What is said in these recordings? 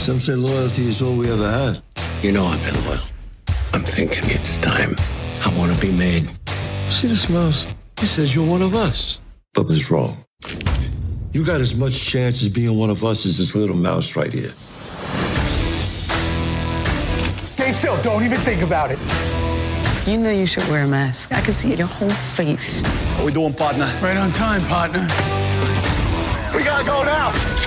Some say loyalty is all we ever had. You know I've been loyal. I'm thinking it's time. I want to be made. See the smiles? He says you're one of us. But Bubba's wrong. You got as much chance as being one of us as this little mouse right here. Stay still. Don't even think about it. You know you should wear a mask. I can see your whole face. What we doing, partner? Right on time, partner. We gotta go now.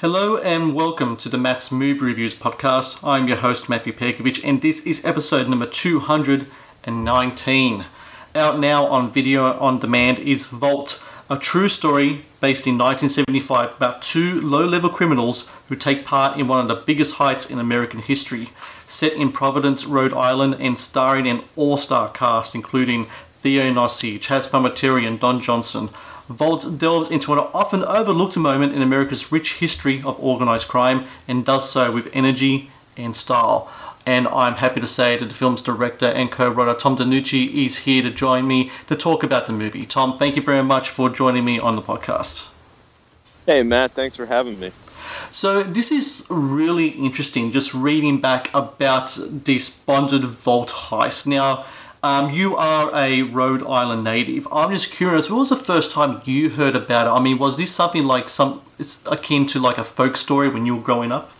Hello and welcome to the Matt's Movie Reviews podcast. I'm your host Matthew Perkovich and this is episode number 219. Out now on video on demand is Vault, a true story based in 1975 about two low-level criminals who take part in one of the biggest heights in American history. Set in Providence, Rhode Island and starring an all-star cast including Theo Rossi, Chaz Palminteri and Don Johnson. Vault delves into an often overlooked moment in America's rich history of organized crime and does so with energy and style. And I'm happy to say that the film's director and co-writer Tom DeNucci is here to join me to talk about the movie. Tom, thank you very much for joining me on the podcast. Hey Matt, thanks for having me. So this is really interesting. Just reading back about the sponsored Vault heist. Now, um, you are a Rhode Island native. I'm just curious. What was the first time you heard about it? I mean, was this something like some? It's akin to like a folk story when you were growing up.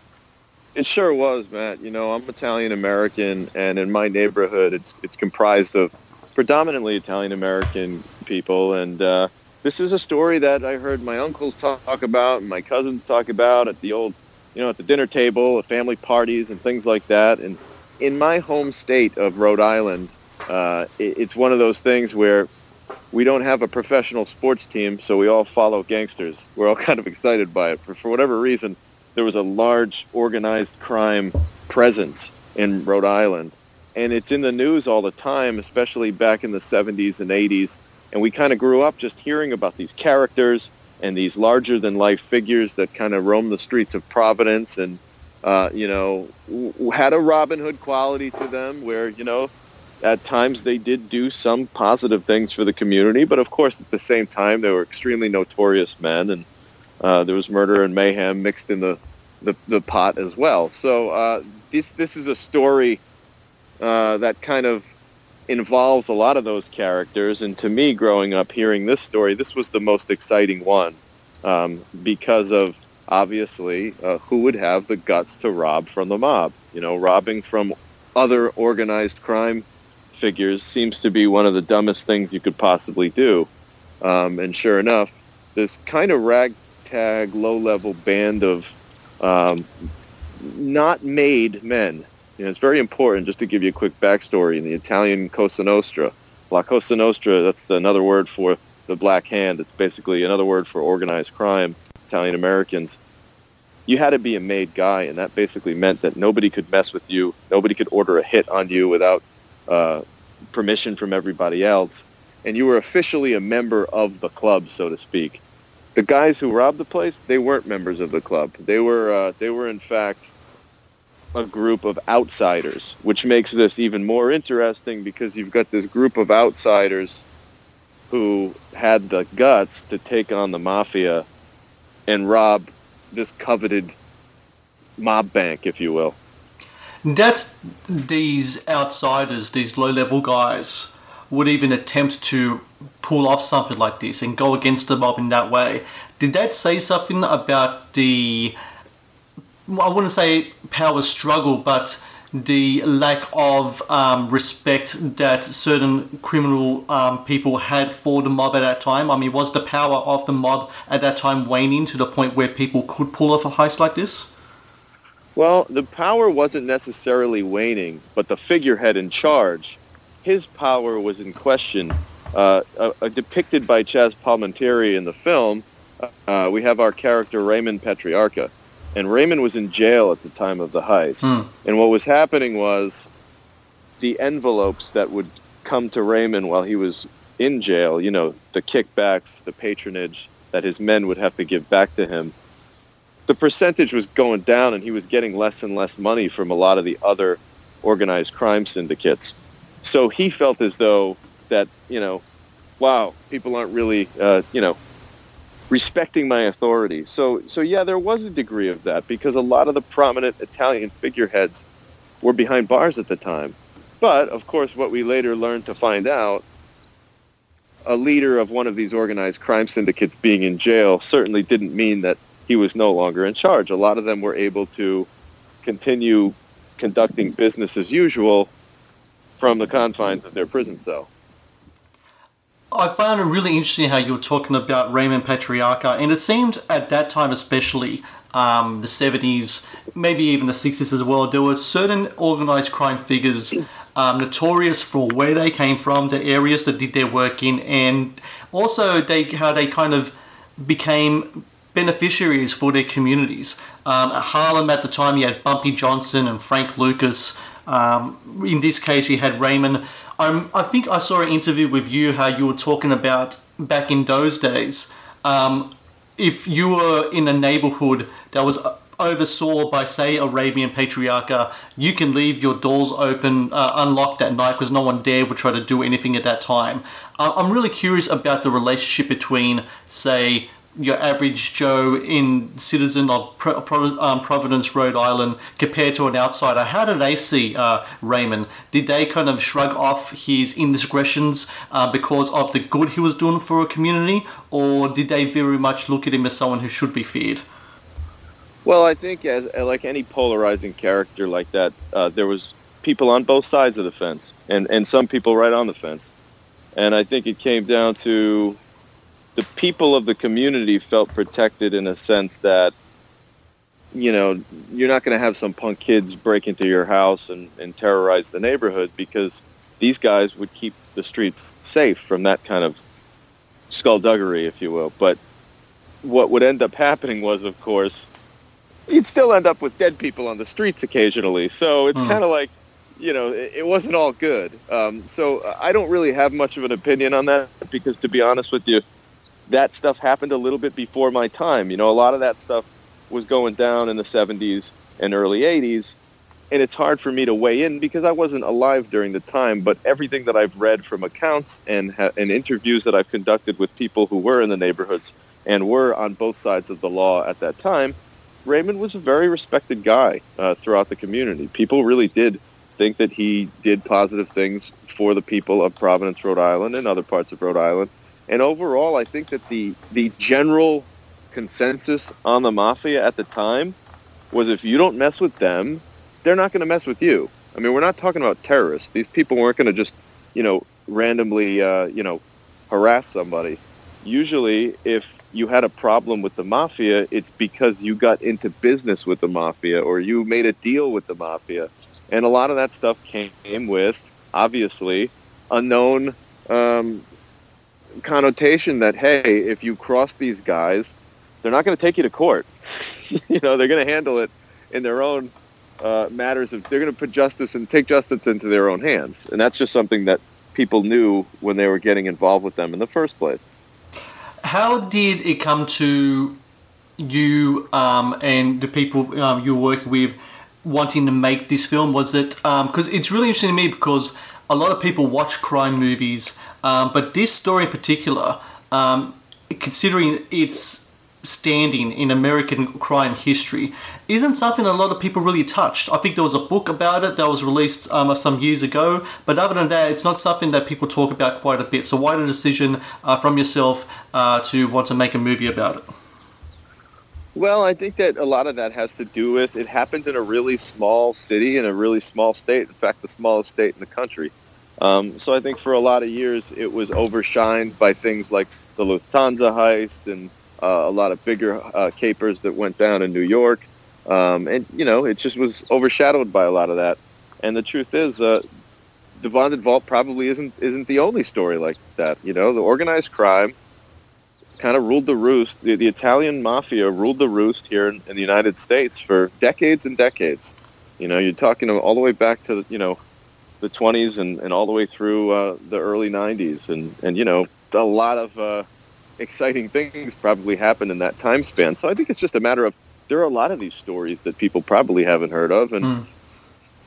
It sure was, Matt. You know, I'm Italian American, and in my neighborhood, it's it's comprised of predominantly Italian American people, and uh, this is a story that I heard my uncles talk about and my cousins talk about at the old, you know, at the dinner table, at family parties, and things like that. And in my home state of Rhode Island, uh, it, it's one of those things where we don't have a professional sports team, so we all follow gangsters. We're all kind of excited by it. For, for whatever reason, there was a large organized crime presence in Rhode Island. And it's in the news all the time, especially back in the 70s and 80s. And we kind of grew up just hearing about these characters and these larger-than-life figures that kind of roam the streets of Providence and, uh, you know, w- had a Robin Hood quality to them where, you know, at times they did do some positive things for the community, but of course at the same time they were extremely notorious men, and uh, there was murder and mayhem mixed in the the, the pot as well. So uh, this this is a story uh, that kind of involves a lot of those characters, and to me, growing up hearing this story, this was the most exciting one um, because of obviously uh, who would have the guts to rob from the mob. You know, robbing from other organized crime figures seems to be one of the dumbest things you could possibly do. Um, and sure enough, this kind of ragtag, low-level band of um, not made men. You know, it's very important, just to give you a quick backstory, in the Italian Cosa Nostra. La Cosa Nostra, that's another word for the Black Hand. It's basically another word for organized crime, Italian Americans. You had to be a made guy, and that basically meant that nobody could mess with you. Nobody could order a hit on you without uh, permission from everybody else, and you were officially a member of the club, so to speak. The guys who robbed the place, they weren't members of the club. They were, uh, they were in fact a group of outsiders, which makes this even more interesting because you've got this group of outsiders who had the guts to take on the mafia and rob this coveted mob bank, if you will. That's these outsiders, these low level guys, would even attempt to pull off something like this and go against the mob in that way. Did that say something about the, I wouldn't say power struggle, but the lack of um, respect that certain criminal um, people had for the mob at that time? I mean, was the power of the mob at that time waning to the point where people could pull off a heist like this? Well, the power wasn't necessarily waning, but the figurehead in charge, his power was in question. Uh, uh, uh, depicted by Chaz Palminteri in the film, uh, we have our character Raymond Patriarca, and Raymond was in jail at the time of the heist. And what was happening was the envelopes that would come to Raymond while he was in jail, you know, the kickbacks, the patronage that his men would have to give back to him, the percentage was going down and he was getting less and less money from a lot of the other organized crime syndicates. So he felt as though that, you know, wow, people aren't really, uh, you know, respecting my authority. So, so yeah, there was a degree of that because a lot of the prominent Italian figureheads were behind bars at the time. But of course, what we later learned to find out, a leader of one of these organized crime syndicates being in jail certainly didn't mean that he was no longer in charge. A lot of them were able to continue conducting business as usual from the confines of their prison cell. I found it really interesting how you were talking about Raymond Patriarca, and it seemed at that time, especially um, the 70s, maybe even the 60s as well, there were certain organized crime figures um, notorious for where they came from, the areas that did their work in, and also they how they kind of became beneficiaries for their communities. Um, at Harlem at the time, you had Bumpy Johnson and Frank Lucas. Um, in this case, you had Raymond. Um, I think I saw an interview with you how you were talking about back in those days. Um, if you were in a neighborhood that was oversaw by, say, Arabian Patriarca, you can leave your doors open, uh, unlocked at night because no one dare would try to do anything at that time. Uh, I'm really curious about the relationship between, say, your average Joe in citizen of Pro- Pro- um, Providence, Rhode Island, compared to an outsider? How do they see uh, Raymond? Did they kind of shrug off his indiscretions uh, because of the good he was doing for a community, or did they very much look at him as someone who should be feared? Well, I think as like any polarizing character like that, uh, there was people on both sides of the fence, and and some people right on the fence, and I think it came down to the people of the community felt protected in a sense that you know you're not going to have some punk kids break into your house and, and terrorize the neighborhood because these guys would keep the streets safe from that kind of skullduggery, if you will. But what would end up happening was, of course, you'd still end up with dead people on the streets occasionally. So it's mm. kind of like, you know, it, it, wasn't all good. Um, so I don't really have much of an opinion on that because, to be honest with you, that stuff happened a little bit before my time. You know, a lot of that stuff was going down in the 70s and early 80s, and it's hard for me to weigh in because I wasn't alive during the time. But everything that I've read from accounts and ha- and interviews that I've conducted with people who were in the neighborhoods and were on both sides of the law at that time, Raymond was a very respected guy uh, throughout the community. People really did think that he did positive things for the people of Providence, Rhode Island, and other parts of Rhode Island and overall, I think that the the general consensus on the mafia at the time was if you don't mess with them, they're not going to mess with you. I mean, we're not talking about terrorists. These people weren't going to just, you know, randomly, uh, you know, harass somebody. Usually, if you had a problem with the mafia, it's because you got into business with the mafia or you made a deal with the mafia. And a lot of that stuff came with, obviously, unknown um, connotation that hey, if you cross these guys, they're not going to take you to court. you know, they're going to handle it in their own uh, matters of they're going to put justice and take justice into their own hands, and that's just something that people knew when they were getting involved with them in the first place. How did it come to you um, and the people um, you were working with wanting to make this film? Was that because um, it's really interesting to me because a lot of people watch crime movies um, but this story in particular, um, considering its standing in American crime history, isn't something a lot of people really touched. I think there was a book about it that was released um, some years ago, but other than that, it's not something that people talk about quite a bit. So, why the decision uh, from yourself uh, to want to make a movie about it? Well, I think that a lot of that has to do with it happened in a really small city in a really small state. In fact, the smallest state in the country. Um, so I think for a lot of years it was overshined by things like the Lufthansa heist and uh, a lot of bigger uh, capers that went down in New York. Um, and, you know, it just was overshadowed by a lot of that. And the truth is, uh, the Bonded Vault probably isn't isn't the only story like that. You know, the organized crime kind of ruled the roost. The, the Italian mafia ruled the roost here in, in, the United States for decades and decades. You know, you're talking all the way back to, you know, the 20s and, and all the way through uh, the early 90s. And, and, you know, a lot of uh, exciting things probably happened in that time span. So I think it's just a matter of there are a lot of these stories that people probably haven't heard of. And mm.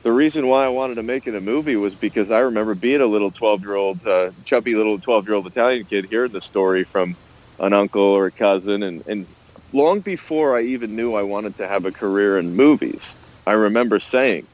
the reason why I wanted to make it a movie was because I remember being a little 12-year-old, uh, chubby little 12-year-old Italian kid hearing the story from an uncle or a cousin, and, and long before I even knew I wanted to have a career in movies, I remember saying,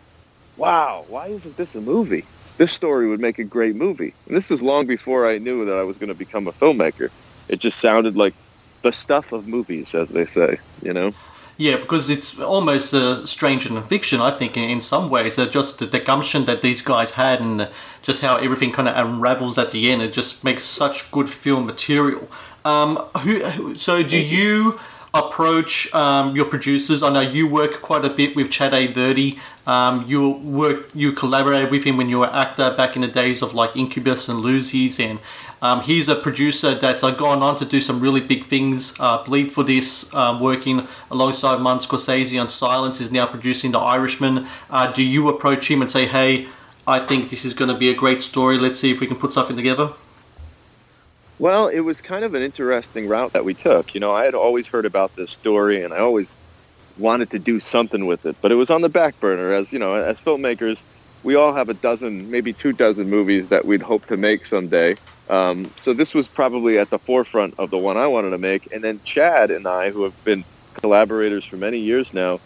wow, why isn't this a movie? This story would make a great movie. And this is long before I knew that I was going to become a filmmaker. It just sounded like the stuff of movies, as they say, you know? Yeah, because it's almost uh, stranger than fiction, I think, in, in some ways. Uh, just the, the gumption that these guys had and just how everything kind of unravels at the end. It just makes such good film material. Um, who, who- so do you approach um, your producers? I know you work quite a bit with Chad A. Verdi. Um, you work, you collaborated with him when you were actor back in the days of like Incubus and Lucy's, and um, he's a producer that's uh, gone on to do some really big things. Uh, Bleed for this, um, working alongside Martin Scorsese on Silence, is now producing The Irishman. Uh, do you approach him and say, "Hey, I think this is going to be a great story. Let's see if we can put something together." Well, it was kind of an interesting route that we took. You know, I had always heard about this story, and I always wanted to do something with it, but it was on the back burner. As you know, as filmmakers, we all have a dozen, maybe two dozen movies that we'd hope to make someday. Um, so this was probably at the forefront of the one I wanted to make. And then Chad and I, who have been collaborators for many years now,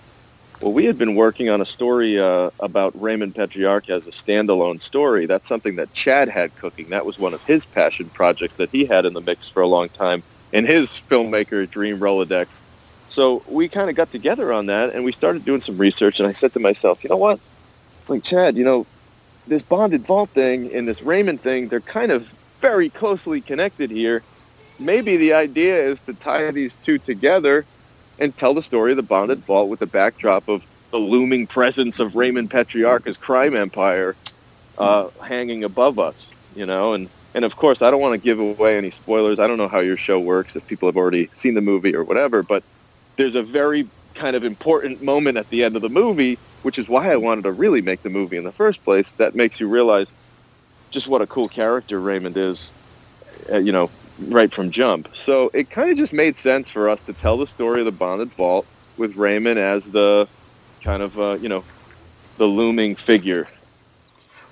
well, we had been working on a story uh, about Raymond Patriarca as a standalone story. That's something that Chad had cooking. That was one of his passion projects that he had in the mix for a long time in his filmmaker dream Rolodex. So we kind of got together on that, and we started doing some research. And I said to myself, you know what? It's like Chad, you know, this bonded vault thing and this Raymond thing, they're kind of very closely connected here. Maybe the idea is to tie these two together and tell the story of the bonded vault with the backdrop of the looming presence of Raymond Patriarca's crime empire uh, hanging above us, you know, and and of course I don't want to give away any spoilers. I don't know how your show works if people have already seen the movie or whatever, but there's a very kind of important moment at the end of the movie, which is why I wanted to really make the movie in the first place. That makes you realize just what a cool character Raymond is, uh, you know, right from jump. So it kind of just made sense for us to tell the story of the bonded vault with Raymond as the kind of, uh, you know, the looming figure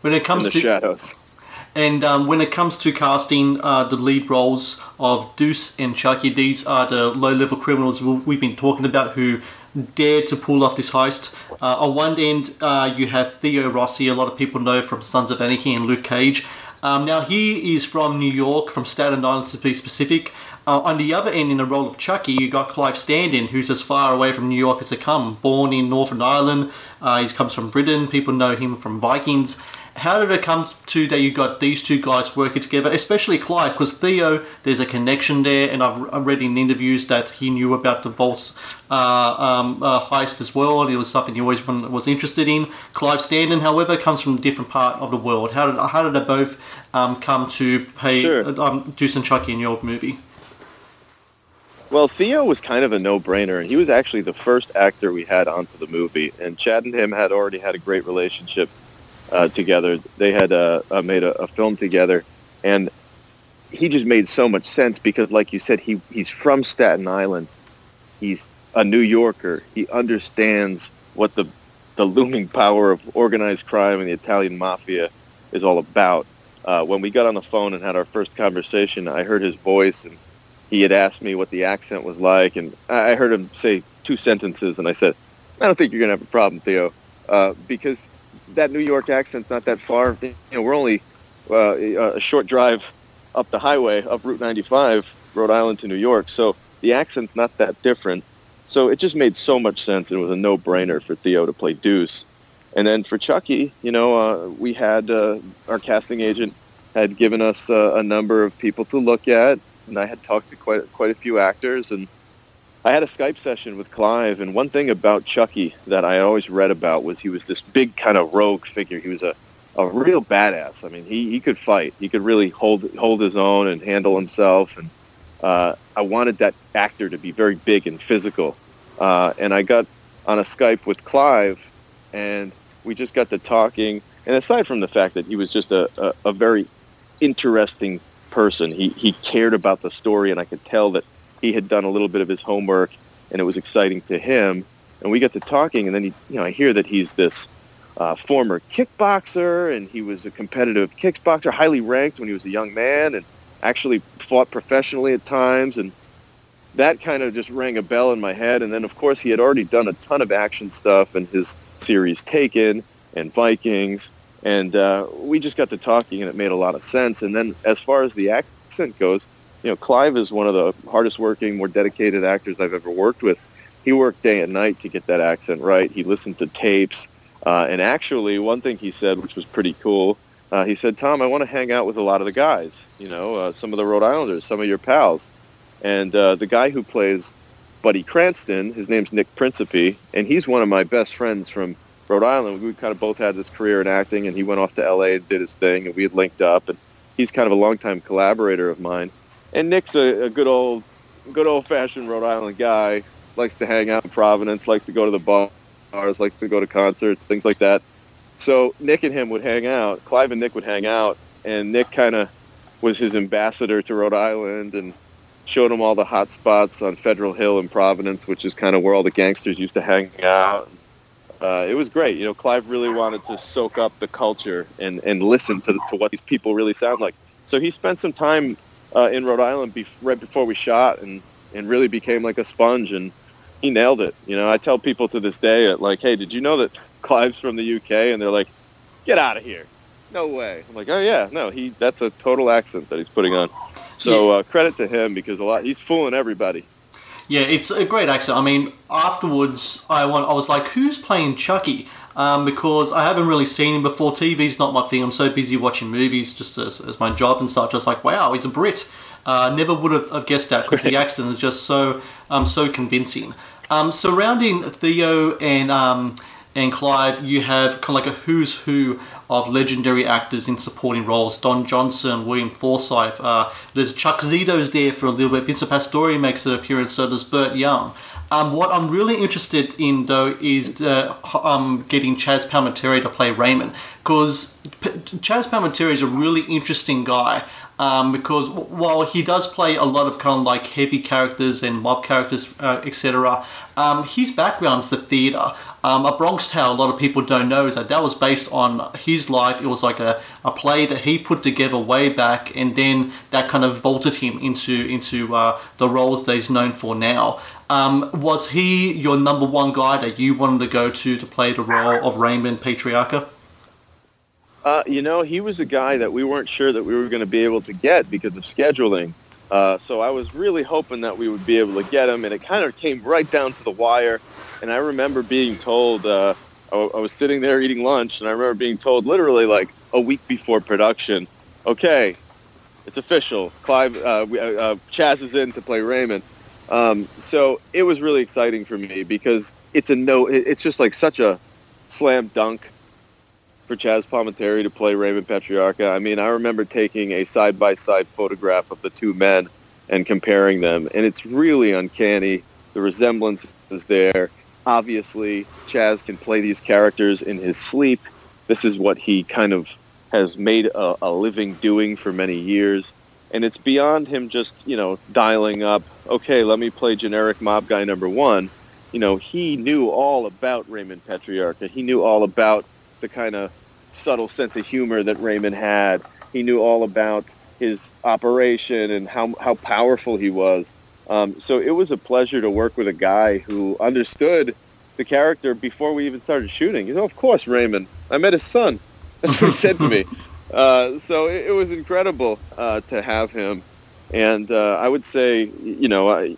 When it in comes the to shadows. And um, when it comes to casting uh, the lead roles of Deuce and Chucky, these are the low-level criminals we've been talking about who dared to pull off this heist. Uh, on one end, uh, you have Theo Rossi, a lot of people know from Sons of Anarchy and Luke Cage. Um, now, he is from New York, from Staten Island to be specific. Uh, on the other end, in the role of Chucky, you got Clive Standen, who's as far away from New York as they come. Born in Northern Ireland, uh, he comes from Britain. People know him from Vikings. How did it come to that you got these two guys working together, especially Clive? Because Theo, there's a connection there, and I've I've read in interviews that he knew about the Vault uh, um, uh, heist as well, and it was something he always was interested in. Clive Standen, however, comes from a different part of the world. How did how did they both um, come to pay Sure. um, Deuce and Chucky in your movie? Well, Theo was kind of a no-brainer, and he was actually the first actor we had onto the movie. And Chad and him had already had a great relationship uh, together. They had uh, uh, made a, a film together, and he just made so much sense because, like you said, he he's from Staten Island. He's a New Yorker. He understands what the the looming power of organized crime and the Italian mafia is all about. Uh, when we got on the phone and had our first conversation, I heard his voice and he had asked me what the accent was like, and I heard him say two sentences, and I said, "I don't think you're gonna have a problem, Theo, uh, because that New York accent's not that far. You know, we're only uh, a short drive up the highway, up Route 95, Rhode Island to New York, so the accent's not that different. So it just made so much sense, it was a no-brainer for Theo to play Deuce. And then for Chucky, you know, uh, we had uh, our casting agent had given us uh, a number of people to look at, and I had talked to quite quite a few actors, and I had a Skype session with Clive. And one thing about Chucky that I always read about was he was this big kind of rogue figure. He was a a real badass. I mean, he, he could fight. He could really hold hold his own and handle himself. And uh, I wanted that actor to be very big and physical. Uh, and I got on a Skype with Clive, and we just got to talking. And aside from the fact that he was just a, a, a very interesting person, he, he cared about the story, and I could tell that he had done a little bit of his homework, and it was exciting to him. And we got to talking, and then he, you know, I hear that he's this uh, former kickboxer, and he was a competitive kickboxer, highly ranked when he was a young man, and actually fought professionally at times, and that kind of just rang a bell in my head. And then, of course, he had already done a ton of action stuff in his series Taken and Vikings, and uh, we just got to talking, and it made a lot of sense. And then, as far as the accent goes, you know, Clive is one of the hardest working, more dedicated actors I've ever worked with. He worked day and night to get that accent right. He listened to tapes. Uh, and actually, one thing he said, which was pretty cool, uh, he said, Tom, I want to hang out with a lot of the guys, you know, uh, some of the Rhode Islanders, some of your pals. And uh, the guy who plays Buddy Cranston, his name's Nick Principe, and he's one of my best friends from Rhode Island. We kind of both had this career in acting, and he went off to L.A. and did his thing, and we had linked up. And he's kind of a longtime collaborator of mine. And Nick's a, a good old, good old-fashioned Rhode Island guy. Likes to hang out in Providence. Likes to go to the bars. Likes to go to concerts. Things like that. So Nick and him would hang out. Clive and Nick would hang out, and Nick kind of was his ambassador to Rhode Island and showed him all the hot spots on Federal Hill in Providence, which is kind of where all the gangsters used to hang out. Uh, it was great. You know, Clive really wanted to soak up the culture and, and listen to, to what these people really sound like. So he spent some time uh, in Rhode Island be- right before we shot and, and really became like a sponge and he nailed it. You know, I tell people to this day, like, hey, did you know that Clive's from the UK? And they're like, get out of here. No way. I'm like, oh yeah, no, he that's a total accent that he's putting on. So uh, credit to him because a lot he's fooling everybody. Yeah, it's a great accent. I mean, afterwards, I want I was like, who's playing Chucky? Um, because I haven't really seen him before. TV's not my thing. I'm so busy watching movies just as, as my job and stuff. was like, wow, he's a Brit. Uh, never would have, have guessed that because the accent is just so um, so convincing. Um, surrounding Theo and um, and Clive, you have kind of like a who's who of legendary actors in supporting roles. Don Johnson, William Forsythe. Uh, there's Chuck Zito's there for a little bit. Vincent Pastore makes an appearance. So does Burt Young. Um, what I'm really interested in though is uh, um, getting Chaz Palminteri to play Raymond because P- Chaz Palminteri is a really interesting guy. Um, because while he does play a lot of kind of like heavy characters and mob characters, uh, etc., um, his background's the theatre. Um, a Bronx Tale, a lot of people don't know, is that that was based on his life. It was like a, a play that he put together way back, and then that kind of vaulted him into into uh, the roles that he's known for now. Um, was he your number one guy that you wanted to go to to play the role of Raymond Patriarca? Uh, you know, he was a guy that we weren't sure that we were going to be able to get because of scheduling. Uh, so I was really hoping that we would be able to get him, and it kind of came right down to the wire. And I remember being told, uh, I, I was sitting there eating lunch, and I remember being told literally like a week before production, okay, it's official. Clive, uh, we, uh, uh, Chaz is in to play Raymond. Um, so it was really exciting for me because it's a no. It's just like such a slam dunk for Chaz Palminteri to play Raymond Patriarca. I mean, I remember taking a side-by-side photograph of the two men and comparing them, and it's really uncanny. The resemblance is there. Obviously, Chaz can play these characters in his sleep. This is what he kind of has made a, a living doing for many years. And it's beyond him just, you know, dialing up, okay, let me play generic mob guy number one. You know, he knew all about Raymond Patriarca. He knew all about the kind of subtle sense of humor that Raymond had. He knew all about his operation and how, how powerful he was. Um, so it was a pleasure to work with a guy who understood the character before we even started shooting. You know, of course, Raymond. I met his son. That's what he said to me. Uh, so it, it was incredible uh, to have him. And uh, I would say, you know, I,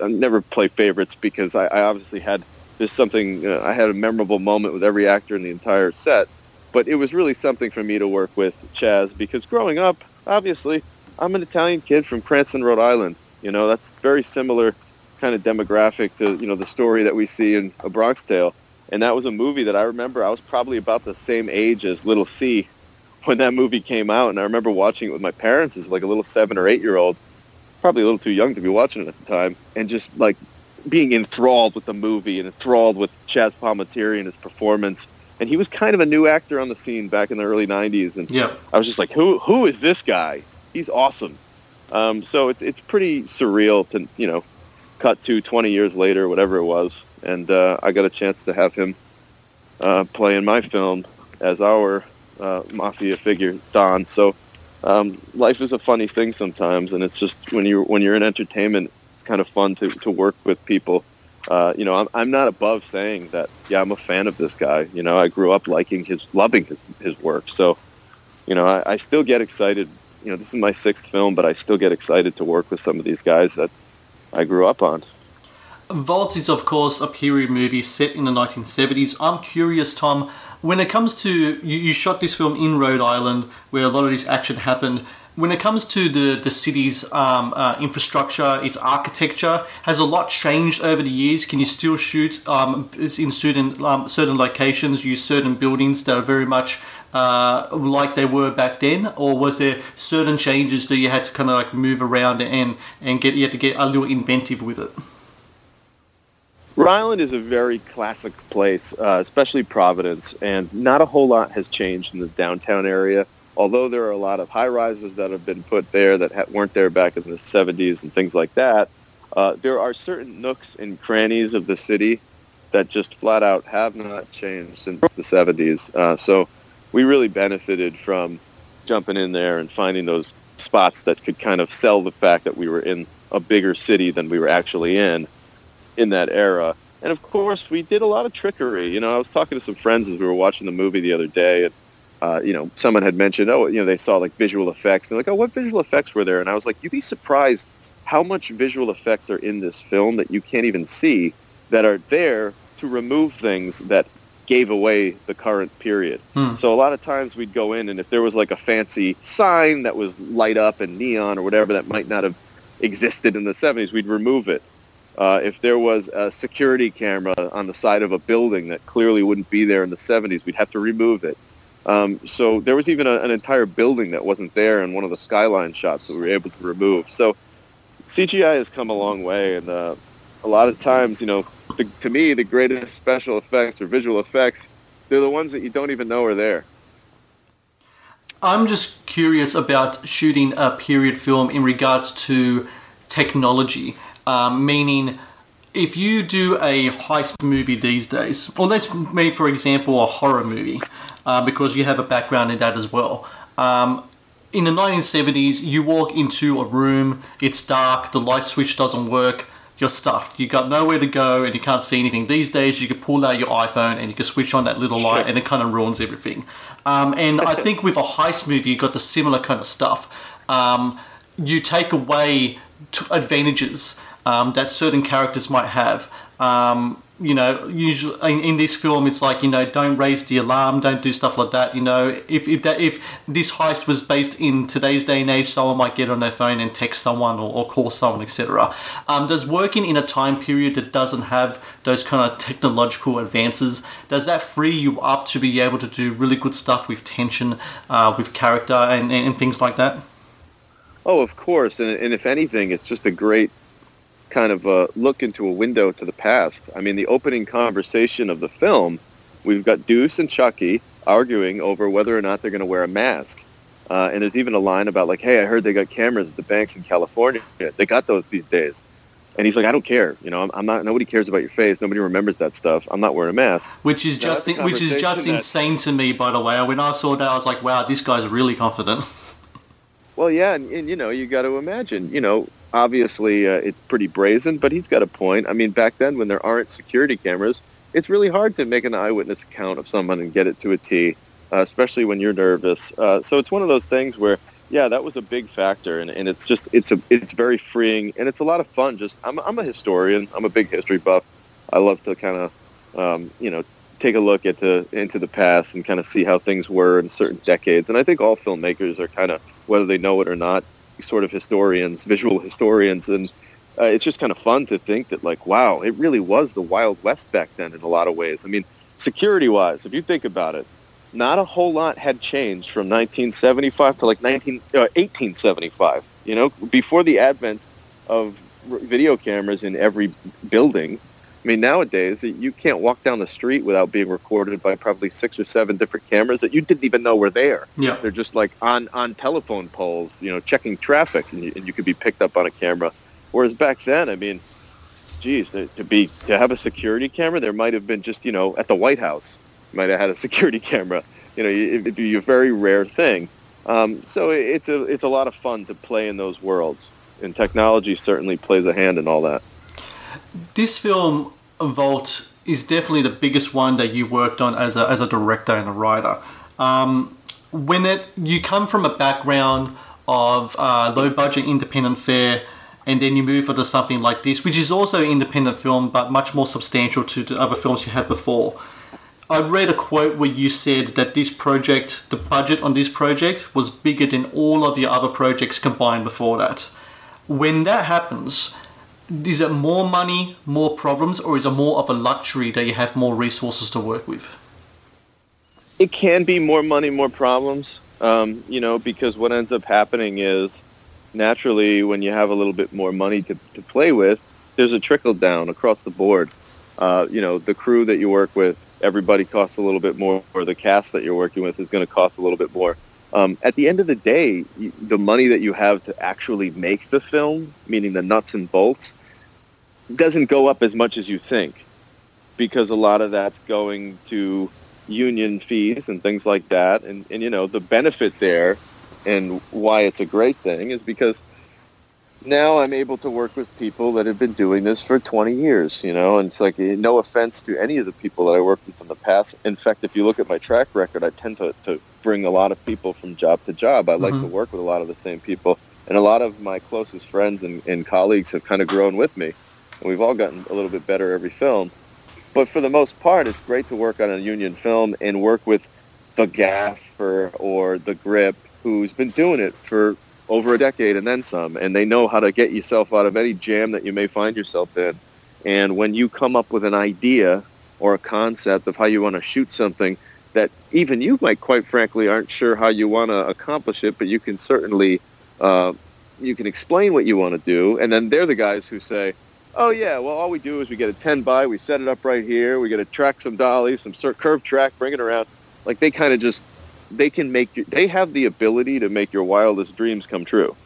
I never play favorites because I, I obviously had this something. Uh, I had a memorable moment with every actor in the entire set. But it was really something for me to work with Chaz because growing up, obviously, I'm an Italian kid from Cranston, Rhode Island. You know, that's very similar kind of demographic to, you know, the story that we see in A Bronx Tale. And that was a movie that I remember I was probably about the same age as Little C when that movie came out. And I remember watching it with my parents as like a little seven or eight year old, probably a little too young to be watching it at the time, and just like being enthralled with the movie and enthralled with Chaz Palminteri and his performance. And he was kind of a new actor on the scene back in the early 90s. And Yeah. I was just like, who who is this guy? He's awesome. Um, so it's it's pretty surreal to you know cut to 20 years later, whatever it was, and uh, I got a chance to have him uh, play in my film as our uh, mafia figure Don. So um, life is a funny thing sometimes, and it's just when you when you're in entertainment, it's kind of fun to to work with people. Uh, you know, I'm I'm not above saying that. Yeah, I'm a fan of this guy. You know, I grew up liking his, loving his his work. So, you know, I, I still get excited. You know, this is my sixth film, but I still get excited to work with some of these guys that I grew up on. Vault is, of course, a period movie set in the 1970s. I'm curious, Tom, when it comes to you, you shot this film in Rhode Island, where a lot of this action happened. When it comes to the the city's um, uh, infrastructure, its architecture, has a lot changed over the years? Can you still shoot um, in certain um, certain locations, use certain buildings that are very much uh, like they were back then, or was there certain changes that you had to kind of like move around and and get you had to get a little inventive with it? Rhode Island is a very classic place, uh, especially Providence, and not a whole lot has changed in the downtown area. Although there are a lot of high rises that have been put there that ha- weren't there back in the 70s and things like that, uh, there are certain nooks and crannies of the city that just flat out have not changed since the 70s. Uh, so we really benefited from jumping in there and finding those spots that could kind of sell the fact that we were in a bigger city than we were actually in in that era. And of course, we did a lot of trickery. You know, I was talking to some friends as we were watching the movie the other day, and uh, you know, someone had mentioned, oh, you know, they saw like visual effects. And they're like, oh, what visual effects were there? And I was like, you'd be surprised how much visual effects are in this film that you can't even see that are there to remove things that gave away the current period. Hmm. So a lot of times we'd go in and if there was like a fancy sign that was light up and neon or whatever that might not have existed in the 70s, we'd remove it. Uh, if there was a security camera on the side of a building that clearly wouldn't be there in the 70s, we'd have to remove it. Um, so there was even a, an entire building that wasn't there in one of the skyline shots that we were able to remove. So CGI has come a long way, and uh, a lot of times, you know, the, to me, the greatest special effects or visual effects, they're the ones that you don't even know are there. I'm just curious about shooting a period film in regards to technology, um, meaning if you do a heist movie these days, or let's make, for example, a horror movie, uh, because you have a background in that as well. Um, in the 1970s, you walk into a room, it's dark, the light switch doesn't work, you're stuffed. You got nowhere to go and you can't see anything. These days, you can pull out your iPhone and you can switch on that little light and it kind of ruins everything. Um, and I think with a heist movie, you've got the similar kind of stuff. Um, you take away t- advantages um, that certain characters might have. Um, you know, usually in, in, this film, it's like you know, don't raise the alarm, don't do stuff like that. You know, if if that if this heist was based in today's day and age, someone might get on their phone and text someone or, or call someone, etc. Um, does working in a time period that doesn't have those kind of technological advances does that free you up to be able to do really good stuff with tension, uh, with character, and, and, and things like that? Oh, of course, and, and if anything, it's just a great kind of a look into a window to the past. I mean, the opening conversation of the film, we've got Deuce and Chucky arguing over whether or not they're going to wear a mask. Uh, and there's even a line about like, hey, I heard they got cameras at the banks in California. They got those these days. And he's like, I don't care. You know, I'm, I'm, not. Nobody cares about your face. Nobody remembers that stuff. I'm not wearing a mask. Which is now, just which is just that, insane to me. By the way, when I saw that, I was like, wow, this guy's really confident. Well, yeah, and, and you know, you got to imagine, you know, obviously uh, it's pretty brazen, but he's got a point. I mean, back then when there aren't security cameras, it's really hard to make an eyewitness account of someone and get it to a T, uh, especially when you're nervous. Uh, so it's one of those things where, yeah, that was a big factor, and, and it's just it's a it's very freeing and it's a lot of fun. Just I'm I'm a historian. I'm a big history buff. I love to kind of um, you know take a look at the, into the past and kind of see how things were in certain decades. And I think all filmmakers are kind of, whether they know it or not, sort of historians, visual historians. And uh, it's just kind of fun to think that, like, wow, it really was the Wild West back then in a lot of ways. I mean, security-wise, if you think about it, not a whole lot had changed from 1975 to like 19, uh, 1875. You know, before the advent of video cameras in every building, I mean, nowadays you can't walk down the street without being recorded by probably six or seven different cameras that you didn't even know were there. Yeah, they're just like on on telephone poles, you know, checking traffic, and you, and you could be picked up on a camera. Whereas back then, I mean, geez, to, to be to have a security camera, there might have been just you know at the White House, might have had a security camera. You know, it'd be a very rare thing. Um, so it- it's a it's a lot of fun to play in those worlds, and technology certainly plays a hand in all that. This film, Vault, is definitely the biggest one that you worked on as a, as a director and a writer. Um, when it you come from a background of uh, low budget independent fare, and then you move into something like this, which is also independent film but much more substantial to the other films you had before. I read a quote where you said that this project, the budget on this project, was bigger than all of the other projects combined before that. When that happens, is it more money, more problems, or is it more of a luxury that you have more resources to work with? It can be more money, more problems. Um, you know, because what ends up happening is naturally when you have a little bit more money to, to play with, there's a trickle down across the board. Uh, you know, the crew that you work with, everybody costs a little bit more, or the cast that you're working with is going to cost a little bit more. Um, at the end of the day, the money that you have to actually make the film, meaning the nuts and bolts, doesn't go up as much as you think because a lot of that's going to union fees and things like that. And, and you know, the benefit there and why it's a great thing is because now I'm able to work with people that have been doing this for 20 years, you know, and it's like eh, no offense to any of the people that I worked with in the past. In fact, if you look at my track record, I tend to, to bring a lot of people from job to job. I like to work with a lot of the same people. And a lot of my closest friends and, and colleagues have kind of grown with me. We've all gotten a little bit better every film. But for the most part, it's great to work on a union film and work with the gaffer or the grip who's been doing it for over a decade and then some, and they know how to get yourself out of any jam that you may find yourself in. And when you come up with an idea or a concept of how you want to shoot something that even you might quite frankly aren't sure how you want to accomplish it, but you can certainly uh, you can explain what you want to do, and then they're the guys who say, "Oh yeah, well all we do is we get a 10 by, we set it up right here, we get to track some dollies, some curved track, bring it around." Like they kind of just they can make you, they have the ability to make your wildest dreams come true.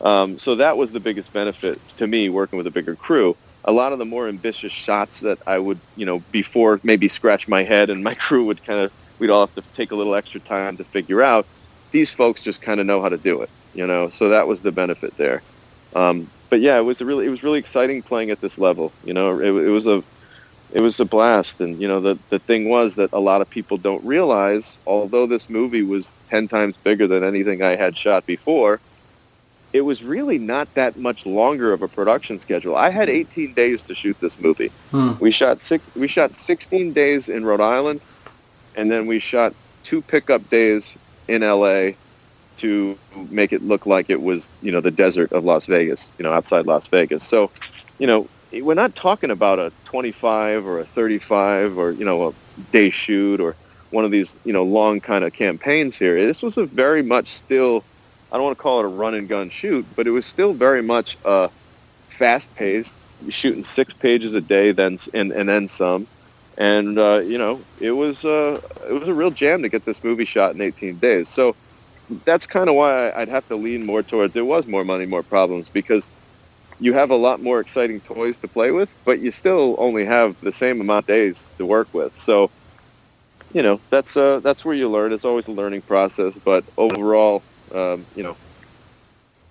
Um, so that was the biggest benefit to me working with a bigger crew. A lot of the more ambitious shots that I would, you know, before maybe scratch my head and my crew would kind of, we'd all have to take a little extra time to figure out. These folks just kind of know how to do it, you know. So that was the benefit there. Um, but yeah, it was a really, it was really exciting playing at this level. You know, it, it was a, it was a blast. And, you know, the, the thing was that a lot of people don't realize, although this movie was 10 times bigger than anything I had shot before, it was really not that much longer of a production schedule. I had 18 days to shoot this movie. Hmm. We shot six, we shot 16 days in Rhode Island, and then we shot two pickup days in LA to make it look like it was, you know, the desert of Las Vegas, you know, outside Las Vegas. So, you know, we're not talking about a 25 or a 35 or, you know, a day shoot or one of these, you know, long kind of campaigns here. This was a very much still, I don't want to call it a run and gun shoot, but it was still very much a fast paced. Shooting six pages a day, then and, and then some, and uh, you know it was uh, it was a real jam to get this movie shot in 18 days. So that's kind of why I'd have to lean more towards it was more money, more problems because you have a lot more exciting toys to play with, but you still only have the same amount of days to work with. So, you know, that's uh, that's where you learn. It's always a learning process, but overall, um, you know,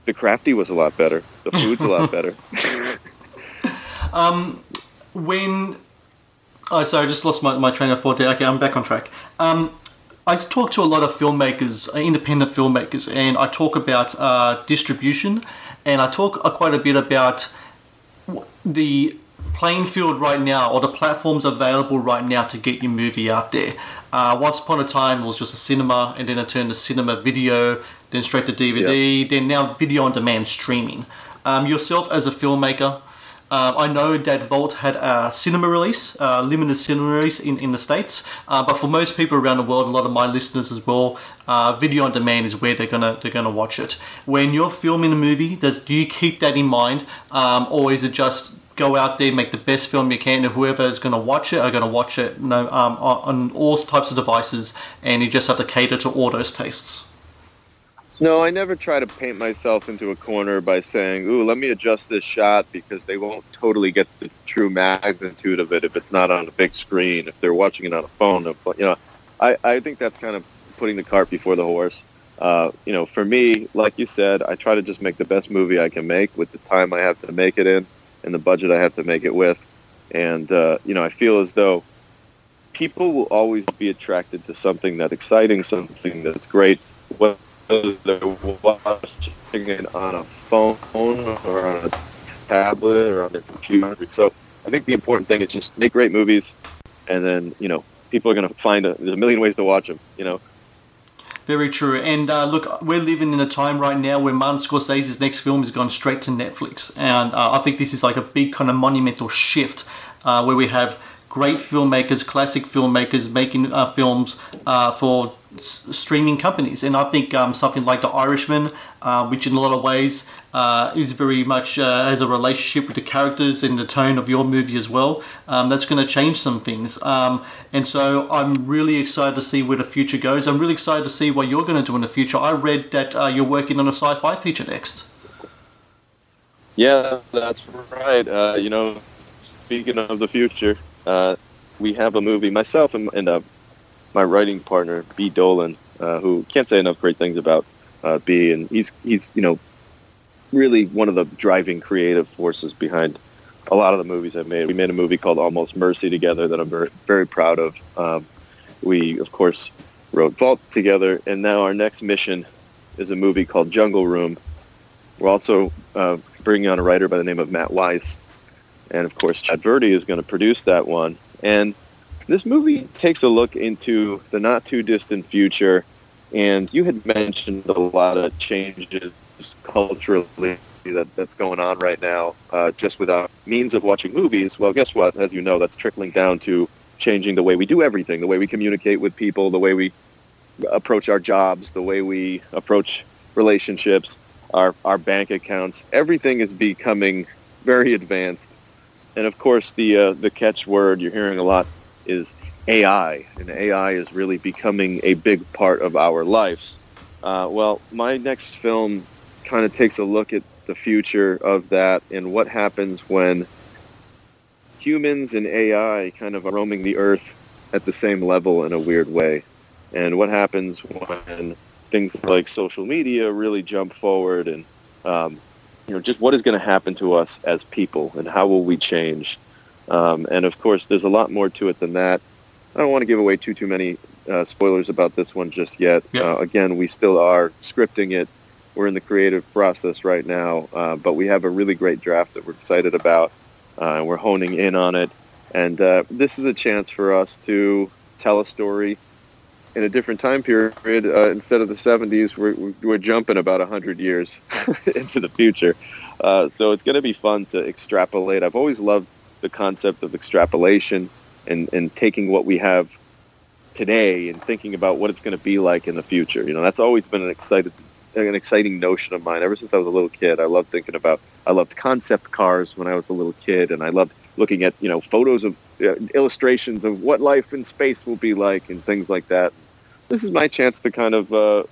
the crafty was a lot better. The food's a lot better. um, when oh sorry i just lost my, my train of thought there okay i'm back on track um, i talk to a lot of filmmakers uh, independent filmmakers and i talk about uh, distribution and i talk uh, quite a bit about the playing field right now or the platforms available right now to get your movie out there. Uh, once upon a time it was just a cinema and then it turned to cinema video then straight to dvd then now video on demand streaming. Um, yourself as a filmmaker um, I know that Vault had a cinema release, limited cinema release in, in the States, uh, but for most people around the world, a lot of my listeners as well, uh, video on demand is where they're gonna they're gonna watch it. When you're filming a movie, does do you keep that in mind, um, or is it just go out there, make the best film you can, and whoever is going to watch it are going to watch it you know, um, on, on all types of devices, and you just have to cater to all those tastes. No, I never try to paint myself into a corner by saying, "Ooh, let me adjust this shot," because they won't totally get the true magnitude of it if it's not on a big screen. If they're watching it on a phone, you know, I, I think that's kind of putting the cart before the horse. uh, you know, for me, like you said, I try to just make the best movie I can make with the time I have to make it in and the budget I have to make it with. And, uh, you know, I feel as though people will always be attracted to something that's exciting, something that's great, whether they're watching it on a phone or on a tablet or on their computer. So I think the important thing is just make great movies, and then, you know, people are going to find a, there's a million ways to watch them, you know. Very true. And uh, look, we're living in a time right now where Martin Scorsese's next film has gone straight to Netflix. And uh, I think this is like a big kind of monumental shift uh, where we have great filmmakers, classic filmmakers making uh, films uh, for s- streaming companies. And I think um, something like The Irishman, uh, which in a lot of ways uh, is very much uh, has a relationship with the characters and the tone of your movie as well, um, that's going to change some things. Um, and so I'm really excited to see where the future goes. I'm really excited to see what you're going to do in the future. I read that uh, you're working on a sci fi feature next. Yeah, that's right. You know, speaking of the future, uh, we have a movie. Myself and, and uh, my writing partner, B. Dolan, uh, who can't say enough great things about uh, B, and he's he's you know really one of the driving creative forces behind a lot of the movies I've made. We made a movie called Almost Mercy together that I'm very very proud of. Um, we of course wrote Vault together, and now our next mission is a movie called Jungle Room. We're also uh, bringing on a writer by the name of Matt Weiss, and of course Chad Verdi is going to produce that one. And this movie takes a look into the not too distant future, and you had mentioned a lot of changes culturally that, that's going on right now, uh, just without means of watching movies. Well, guess what? As you know, that's trickling down to changing the way we do everything, the way we communicate with people, the way we approach our jobs, the way we approach relationships, our, our bank accounts. Everything is becoming very advanced. And of course, the, uh, the catchword you're hearing a lot is AI. And AI is really becoming a big part of our lives. Uh, well, my next film kind of takes a look at the future of that and what happens when humans and AI kind of are roaming the earth at the same level in a weird way. And what happens when things like social media really jump forward and, um, you know, just what is going to happen to us as people and how will we change? Um, and of course, there's a lot more to it than that. I don't want to give away too, too many uh, spoilers about this one just yet. Uh, again, we still are scripting it. We're in the creative process right now, uh, but we have a really great draft that we're excited about. Uh, and we're honing in on it. And uh, this is a chance for us to tell a story in a different time period. Uh, instead of the 70s, we're, we're jumping about 100 years into the future. Uh, so it's going to be fun to extrapolate. I've always loved the concept of extrapolation and, and taking what we have today and thinking about what it's going to be like in the future. You know, that's always been an excited an exciting notion of mine ever since I was a little kid. I loved thinking about I loved concept cars when I was a little kid and I loved looking at, you know, photos of uh, illustrations of what life in space will be like and things like that. This is my chance to kind of uh,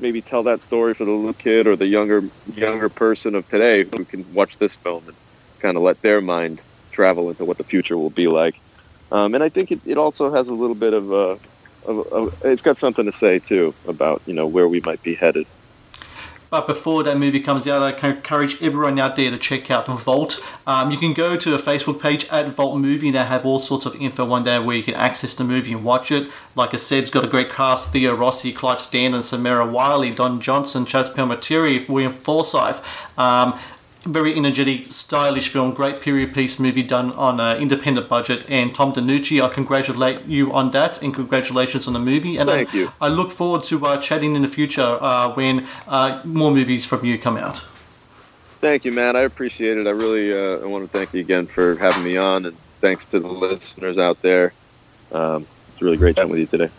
maybe tell that story for the little kid or the younger younger person of today who can watch this film and kind of let their mind travel into what the future will be like. Um, and I think it, it also has a little bit of, uh, of, of, it's got something to say too about, you know, where we might be headed. But before that movie comes out, I encourage everyone out there to check out Vault. Um, you can go to the Facebook page at Vault Movie and they have all sorts of info on there where you can access the movie and watch it. Like I said, it's got a great cast Theo Rossi, Clive Standen, Samira Wiley, Don Johnson, Chazz Palminteri, William Forsythe. Um, very energetic, stylish film, great period piece movie done on an independent budget. And Tom DeNucci, I congratulate you on that, and congratulations on the movie. And Thank I, you. I look forward to uh, chatting in the future uh, when uh, more movies from you come out. Thank you, Matt. I appreciate it. I really uh, I want to thank you again for having me on, and thanks to the listeners out there. Um, it's a really great chatting with you today.